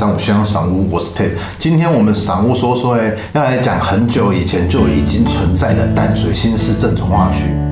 三五香港赏屋，我是 Ted。今天我们赏屋说说，诶，要来讲很久以前就已经存在的淡水新市镇从化区。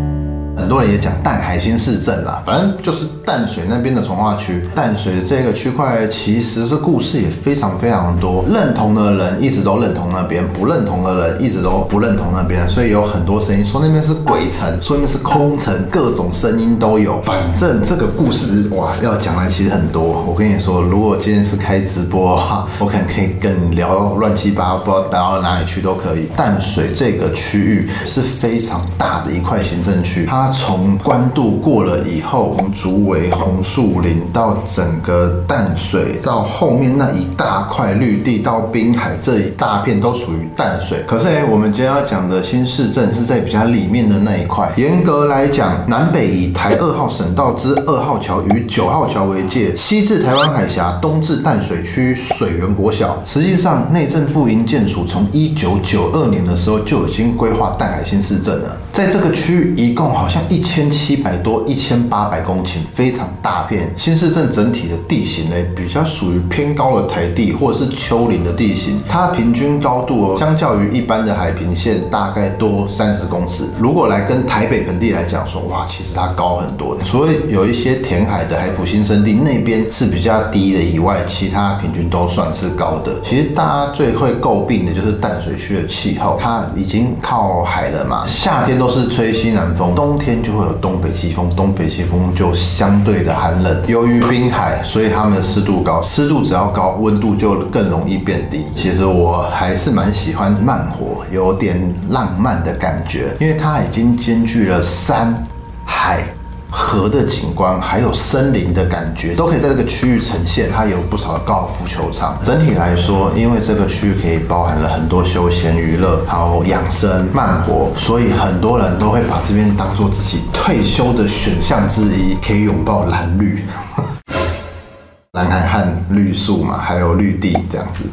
很多人也讲淡海新市镇啦，反正就是淡水那边的从化区。淡水这个区块其实是故事也非常非常多，认同的人一直都认同那边，不认同的人一直都不认同那边，所以有很多声音说那边是鬼城，说那边是空城，各种声音都有。反正这个故事哇，要讲来其实很多。我跟你说，如果今天是开直播的话，我可能可以跟你聊到乱七八糟，不知道聊到哪里去都可以。淡水这个区域是非常大的一块行政区，它。从关渡过了以后，从竹围、红树林到整个淡水，到后面那一大块绿地，到滨海这一大片都属于淡水。可是哎，我们今天要讲的新市镇是在比较里面的那一块。严格来讲，南北以台二号省道之二号桥与九号桥为界，西至台湾海峡，东至淡水区水源国小。实际上，内政部营建署从一九九二年的时候就已经规划淡海新市镇了。在这个区域，一共好像。一千七百多，一千八百公顷，非常大片。新市镇整体的地形呢，比较属于偏高的台地或者是丘陵的地形。它平均高度哦，相较于一般的海平线大概多三十公尺。如果来跟台北盆地来讲说，哇，其实它高很多所以有一些填海的海埔新生地那边是比较低的以外，其他平均都算是高的。其实大家最会诟病的就是淡水区的气候，它已经靠海了嘛，夏天都是吹西南风，冬天。就会有东北季风，东北季风就相对的寒冷。由于滨海，所以它们的湿度高，湿度只要高，温度就更容易变低。其实我还是蛮喜欢慢火，有点浪漫的感觉，因为它已经兼具了山海。河的景观，还有森林的感觉，都可以在这个区域呈现。它有不少的高尔夫球场。整体来说，因为这个区域可以包含了很多休闲娱乐，还有养生、慢活，所以很多人都会把这边当做自己退休的选项之一，可以拥抱蓝绿。蓝海和绿树嘛，还有绿地这样子。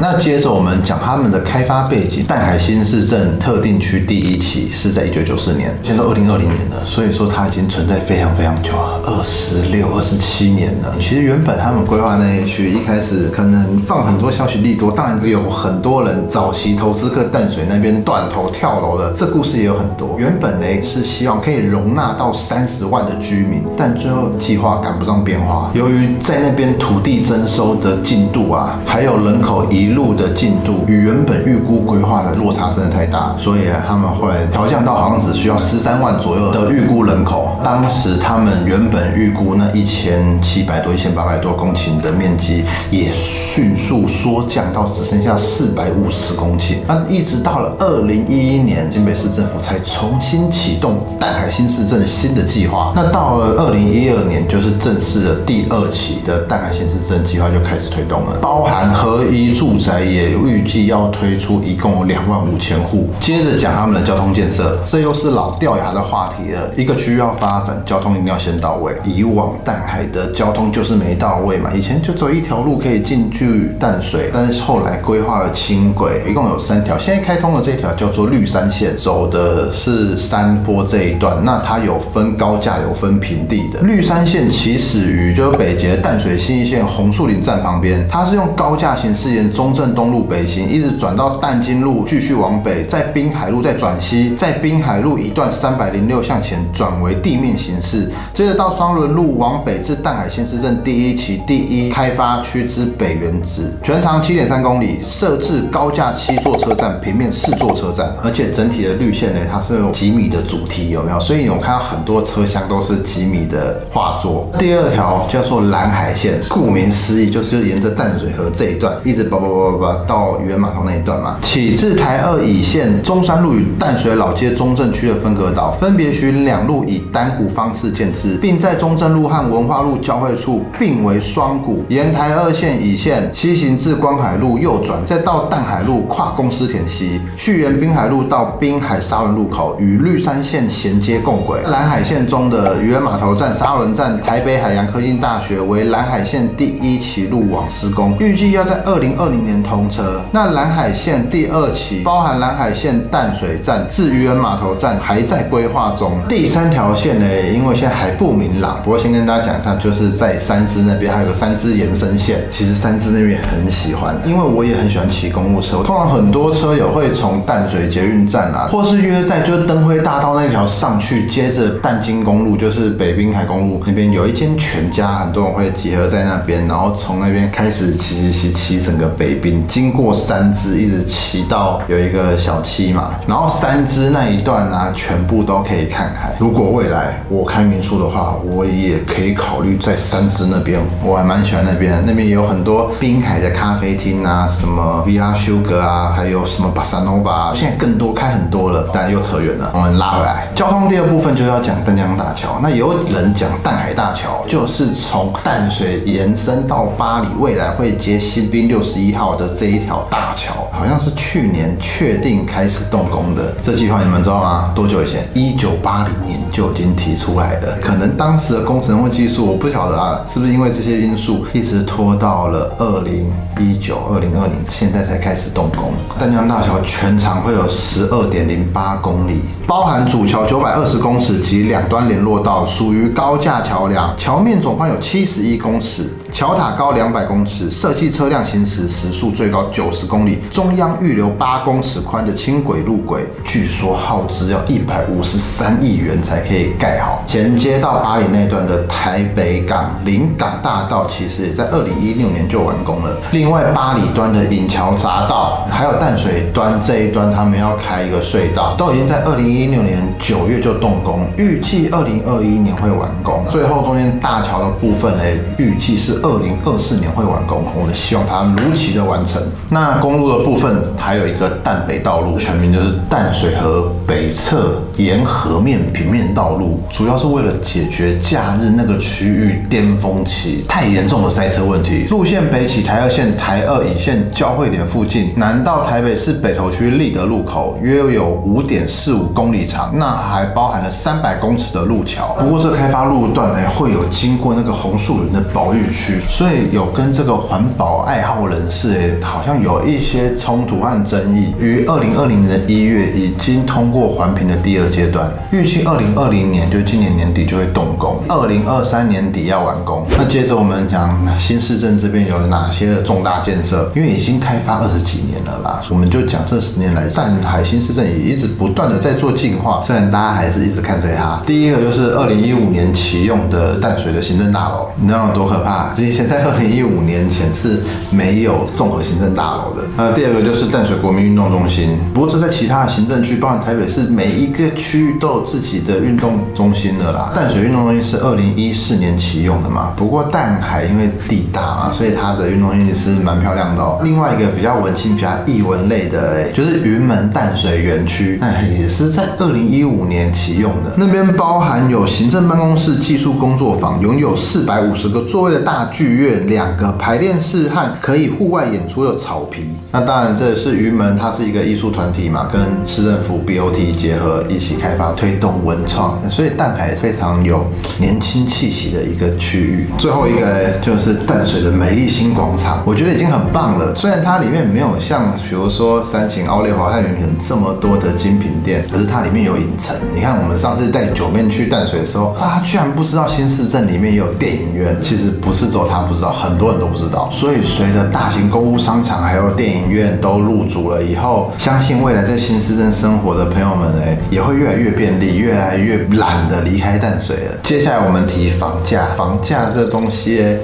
那接着我们讲他们的开发背景。淡海新市镇特定区第一期是在一九九四年，现在二零二零年了，所以说它已经存在非常非常久了，二十六、二十七年了。其实原本他们规划那一区一开始可能放很多消息利多，当然有很多人早期投资客淡水那边断头跳楼的，这故事也有很多。原本呢是希望可以容纳到三十万的居民，但最后计划赶不上变化，由于在那边。土地征收的进度啊，还有人口移路的进度，与原本预估规划的落差真的太大，所以他们后来调降到好像只需要十三万左右的预估人口。当时他们原本预估那一千七百多、一千八百多公顷的面积，也迅速缩降到只剩下四百五十公顷。那一直到了二零一一年，新北市政府才重新启动淡海新市镇新的计划。那到了二零一二年，就是正式的第二期的淡。海新市镇计划就开始推动了，包含合一住宅也预计要推出，一共有两万五千户。接着讲他们的交通建设，这又是老掉牙的话题了。一个区域要发展，交通一定要先到位。以往淡海的交通就是没到位嘛，以前就走一条路可以进去淡水，但是后来规划了轻轨，一共有三条，现在开通的这条叫做绿山线，走的是山坡这一段。那它有分高架，有分平地的。绿山线起始于就是北捷淡水。新一线红树林站旁边，它是用高架形式沿中正东路北行，一直转到淡金路，继续往北，在滨海路再转西，在滨海路一段三百零六向前转为地面形式，接着到双轮路往北至淡海新市镇第一期第一开发区之北原址，全长七点三公里，设置高架七座车站，平面四座车站，而且整体的绿线呢，它是有几米的主题，有没有？所以我看到很多车厢都是几米的画作。第二条叫做蓝海线。顾名思义，就是沿着淡水河这一段，一直包包叭叭叭到渔人码头那一段嘛。起至台二乙线中山路与淡水老街中正区的分隔岛，分别循两路以单股方式建制，并在中正路和文化路交汇处并为双股。沿台二线乙线西行至观海路右转，再到淡海路跨公司田西，续沿滨海路到滨海沙仑路口，与绿山线衔接共轨。蓝海线中的渔人码头站、沙仑站、台北海洋科技大学为蓝海。线第一期路网施工，预计要在二零二零年通车。那蓝海线第二期包含蓝海线淡水站至渔人码头站还在规划中。第三条线呢，因为现在还不明朗，不过先跟大家讲一下，就是在三支那边还有个三支延伸线。其实三支那边很喜欢，因为我也很喜欢骑公务车。通常很多车友会从淡水捷运站啊，或是约在就是灯辉大道那条上去，接着淡金公路就是北滨海公路那边有一间全家，很多人会集合在那边，然后从那边开始骑骑骑骑整个北北滨，经过三支一直骑到有一个小七嘛，然后三支那一段啊，全部都可以看海。如果未来我开民宿的话，我也可以考虑在三支那边，我还蛮喜欢那边，那边有很多滨海的咖啡厅啊，什么 Villa Sugar 啊，还有什么 Basanova，现在更多开很多了，但又扯远了，我们拉回来。交通第二部分就要讲淡江大桥，那有人讲淡海大桥，就是从淡水延伸到巴黎，未来会接新兵六十一号的这一条大桥，好像是去年确定开始动工的。这计划你们知道吗？多久以前？一九八零年就已经提出来的，可能当时的工程或技术，我不晓得啊，是不是因为这些因素一直拖到了二零一九、二零二零，现在才开始动工。丹江大桥全长会有十二点零八公里，包含主桥九百二十公尺及两端联络道，属于高架桥梁。桥面总宽有七十一公尺，桥塔高两百公尺，设计车辆行驶时速最高九十公里。中央预留八公尺宽的轻轨路轨，据说耗资要一百五十三亿元才可以盖好。衔接到巴黎那段的台北港临港大道，其实也在二零一六年就完工了。另外，巴黎端的引桥匝道，还有淡水端这一端，他们要开一个隧道，都已经在二零一六年九月就动工，预计二零二一年会完工。最后中间大桥的部分呢，预计是二零二四年会完工。我们希望它如期的完成。那公路的部分还有一个淡北道路，全名就是淡水河北侧沿河面平面道路，主要是为了解决假日那个区域巅峰期太严重的塞车问题。路线北起台二线台二乙线交汇点附近，南到台北市北投区立德路口，约有五点四五公里长，那还包含了三百公尺的路桥。不过这开发路段呢，会有经过那个红树林的保育区，所以有跟这个环保爱好人士哎，好像有一些冲突和争议。于二零二零年的一月已经通过环评的第二阶段，预计二零二零年就今年年底就会动工，二零二三年底要完工。那接着我们讲新市镇这边有哪些的重大建设？因为已经开发二十几年了啦，我们就讲这十年来淡海新市镇也一直不断的在做进化，虽然大家还是一直看衰它。第一个就是二零一五年启用的淡水的行政大楼，你知道有多可怕？以前在二零一五年前是没有综合行政大楼的。那第二个就是淡水国民运动中心，不过这在其他的行政区，包含台北市每一个区域都有自己的运动中心的啦。淡水运动中心是二零一四年启用的嘛，不过淡海因为地大嘛，所以它的运动中心是蛮漂亮的哦。另外一个比较文青、比较艺文类的，就是云门淡水园区，那也是在二零一五年启用的。那边包含有行政办公室、技术工作坊，拥有四百五十个座位的大剧院，两个排练室和可以户外演出的草皮。那当然，这是鱼门，它是一个艺术团体嘛，跟市政府 BOT 结合一起开发推动文创，所以淡海非常有年轻气息的一个区域。最后一个呢，就是淡水的美丽新广场，我觉得已经很棒了。虽然它里面没有像比如说三井奥莱华泰园品这么多的精品店，可是它里面有影城。你看我们上次带九面去淡水的时候，大家居然不知道新市镇里面也有电影院。其实不是只有他不知道，很多人都不知道。所以随着大型购物商场还有电影影院都入住了以后，相信未来在新市镇生活的朋友们哎，也会越来越便利，越来越懒得离开淡水了。接下来我们提房价，房价这东西。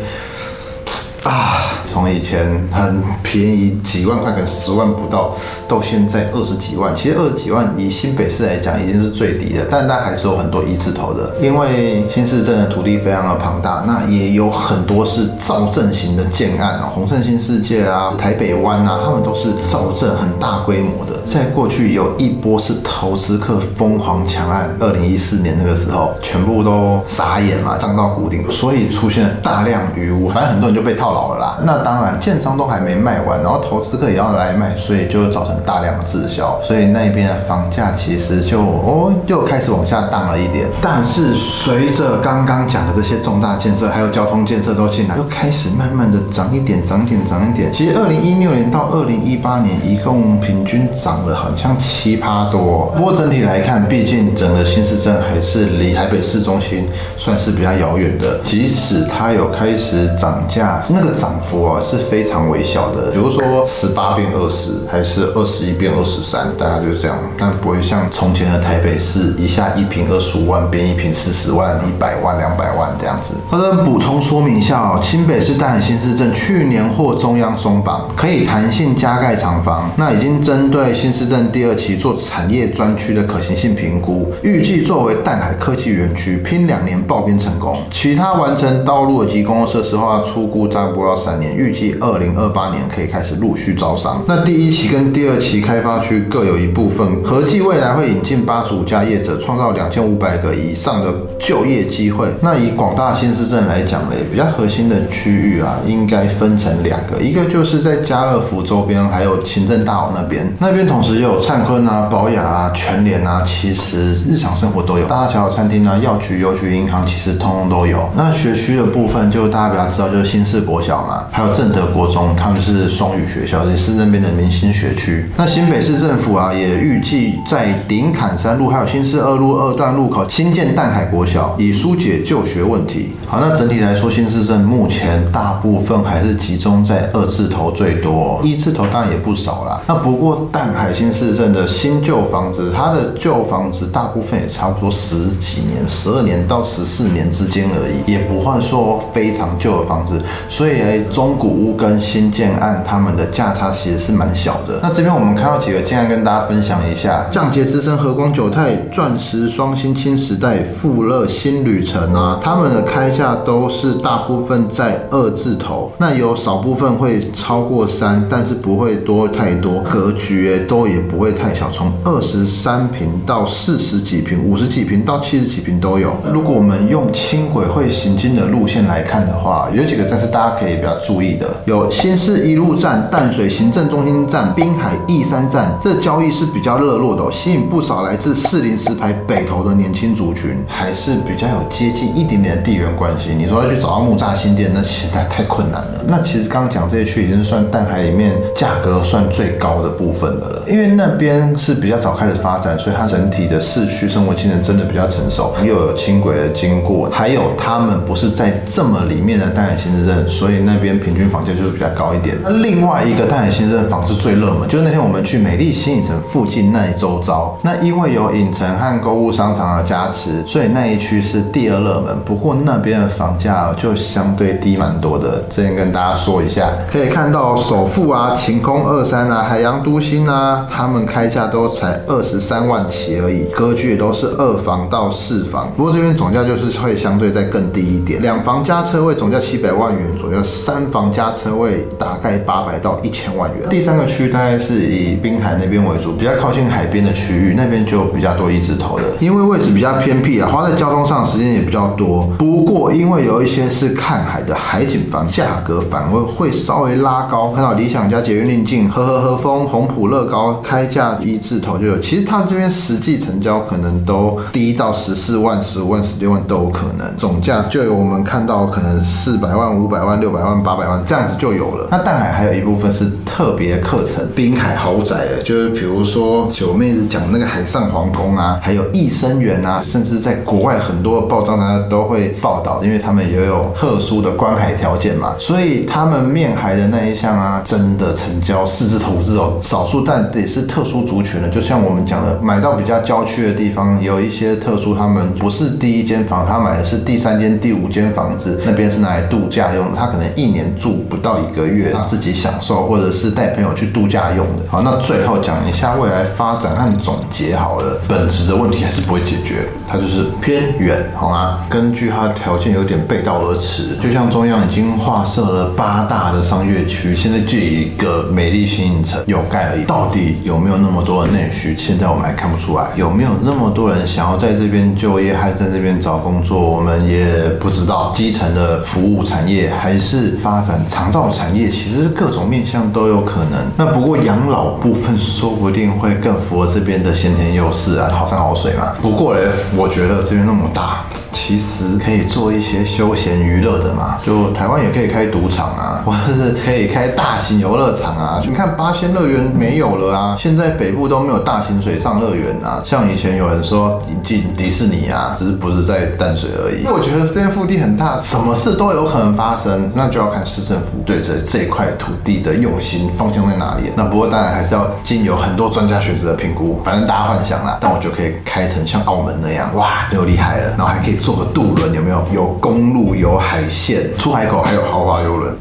啊，从以前很便宜几万块，可能十万不到，到现在二十几万。其实二十几万以新北市来讲已经是最低的，但它还是有很多一字头的。因为新市镇的土地非常的庞大，那也有很多是造镇型的建案啊，宏盛新世界啊、台北湾啊，他们都是造镇很大规模的。在过去有一波是投资客疯狂抢案，二零一四年那个时候全部都傻眼嘛，涨到谷顶，所以出现了大量余屋，反正很多人就被套。牢了啦，那当然建商都还没卖完，然后投资客也要来买，所以就造成大量的滞销，所以那边的房价其实就哦又开始往下荡了一点。但是随着刚刚讲的这些重大建设，还有交通建设都进来，又开始慢慢的涨一点，涨一点，涨一点。其实二零一六年到二零一八年，一共平均涨了好像七趴多。不过整体来看，毕竟整个新市镇还是离台北市中心算是比较遥远的。即使它有开始涨价，那个涨幅啊是非常微小的，比如说十八变二十，还是二十一变二十三，大概就是这样。但不会像从前的台北市一下一平二十五万变一平四十万、一百万、两百万这样子。好的，补充说明一下哦，新北市淡海新市镇去年获中央松绑，可以弹性加盖厂房，那已经针对新市镇第二期做产业专区的可行性评估，预计作为淡海科技园区，拼两年爆编成功。其他完成道路及公共设施化出估差不多要三年，预计二零二八年可以开始陆续招商。那第一期跟第二期开发区各有一部分，合计未来会引进八十五家业者，创造两千五百个以上的就业机会。那以广大新市镇来讲嘞，比较核心的区域啊，应该分成两个，一个就是在家乐福周边，还有行政大楼那边，那边同时也有灿坤啊、宝雅啊、全联啊，其实日常生活都有，大大小小餐厅啊、药局、邮局、银行，其实通通都有。那学区的部分，就大家比较知道，就是新市国小嘛，还有正德国中，他们是双语学校，也是那边的明星学区。那新北市政府啊，也预计在顶坎山路还有新市二路二段路口新建淡海国小，以疏解就学问题。好，那整体来说，新市镇目前大部分还是集中在二字头最多，一字头当然也不少啦。那不过淡海新市镇的新旧房子，它的旧房子大部分也差不多十几年，十二年到十四年之间而已，也不换说非常旧的房子。所以中古屋跟新建案，他们的价差其实是蛮小的。那这边我们看到几个建案跟大家分享一下：降杰之声、和光九泰、钻石双星、新时代、富乐新旅程啊，他们的开价都是大部分在二字头，那有少部分会超过三，但是不会多太多，格局都也不会太小，从二十三平到四十几平、五十几平到七十几平都有。如果我们用轻轨会行经的路线来看的话，有几个站是大家可以比较注意的，有新市一路站、淡水行政中心站、滨海义山站，这交易是比较热络的、哦，吸引不少来自四零石牌北投的年轻族群，还是比较有接近一点点的地缘关系。你说要去找到木栅新店，那实太太困难了。那其实刚刚讲这些区已经算淡海里面价格算最高的部分的因为那边是比较早开始发展，所以它整体的市区生活机能真的比较成熟，又有轻轨的经过，还有他们不是在这么里面的淡海新市镇，所以那边平均房价就是比较高一点。那另外一个淡海新市镇房是最热门，就是那天我们去美丽新影城附近那一周遭，那因为有影城和购物商场的加持，所以那一区是第二热门。不过那边的房价就相对低蛮多的，这边跟大家说一下，可以看到首富啊、晴空二三啊、海洋都心啊，他们开价都才二十三万起而已，格局也都是二房到四房。不过这边总价就是会相对再更低一点，两房加车位总价七百万元左右，三房加车位大概八百到一千万元。第三个区大概是以滨海那边为主，比较靠近海边的区域，那边就比较多一字头的，因为位置比较偏僻啊，花在交通上时间也比较多。不过因为有一些是看海的海景房，价格反而会稍微拉高。看到理想家捷运令近、和和和风、红普乐开价一字头就有，其实他们这边实际成交可能都低到十四万、十五万、十六万都有可能，总价就有我们看到可能四百万、五百万、六百万、八百万这样子就有了。那淡海还有一部分是特别课程，滨海豪宅的，就是比如说九妹子讲那个海上皇宫啊，还有益生园啊，甚至在国外很多的报章呢都会报道，因为他们也有特殊的观海条件嘛，所以他们面海的那一项啊，真的成交四字头、五字头，少数但也是特殊族群的，就像我们讲的，买到比较郊区的地方，有一些特殊，他们不是第一间房，他买的是第三间、第五间房子，那边是拿来度假用的，他可能一年住不到一个月，他自己享受，或者是带朋友去度假用的。好，那最后讲一下未来发展和总结好了，本质的问题还是不会解决，它就是偏远，好吗？根据它的条件有点背道而驰，就像中央已经划设了八大的商业区，现在就一个美丽新影城有盖而已，到底有没有那么多的内需？现在我们还看不出来，有没有那么多人想要在这边就业，还在这边找工作，我们也不知道。基层的服务产业还是发展长照产业，其实各种面向都有可能。那不过养老部分说不定会更符合这边的先天优势啊，好山好水嘛。不过嘞，我觉得这边那么大。其实可以做一些休闲娱乐的嘛，就台湾也可以开赌场啊，或者是可以开大型游乐场啊。你看八仙乐园没有了啊，现在北部都没有大型水上乐园啊。像以前有人说引进迪士尼啊，只是不是在淡水而已。因为我觉得这片腹地很大，什么事都有可能发生，那就要看市政府对着这块土地的用心方向在哪里。那不过当然还是要经由很多专家学者的评估，反正大家幻想啦。但我就可以开成像澳门那样，哇，就厉害了，然后还可以。坐个渡轮有没有？有公路，有海线，出海口还有豪华游轮。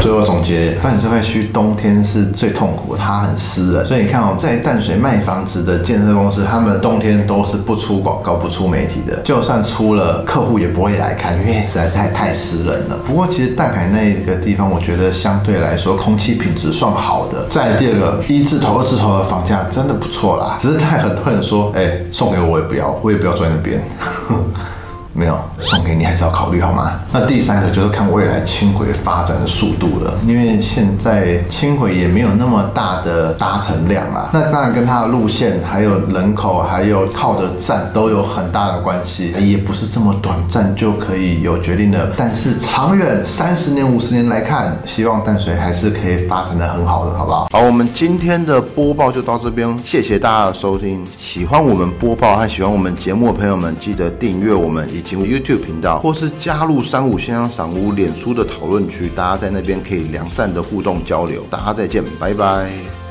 最后总结，淡水这块区冬天是最痛苦，它很湿的。所以你看哦，在淡水卖房子的建设公司，他们冬天都是不出广告、不出媒体的。就算出了，客户也不会来看，因为实在是太太湿冷了。不过其实淡海那个地方，我觉得相对来说空气品质算好的。再第二个，一字头、二字头的房价真的不错啦。只是太很多人说，哎，送给我我也不要，我也不要住在那边。没有送给你，还是要考虑好吗？那第三个就是看未来轻轨发展的速度了，因为现在轻轨也没有那么大的搭乘量啊。那当然跟它的路线、还有人口、还有靠的站都有很大的关系，也不是这么短暂就可以有决定的。但是长远三十年、五十年来看，希望淡水还是可以发展的很好的，好不好？好，我们今天的播报就到这边，谢谢大家的收听。喜欢我们播报和喜欢我们节目的朋友们，记得订阅我们。进入 YouTube 频道，或是加入三五先生赏屋脸书的讨论区，大家在那边可以良善的互动交流。大家再见，拜拜。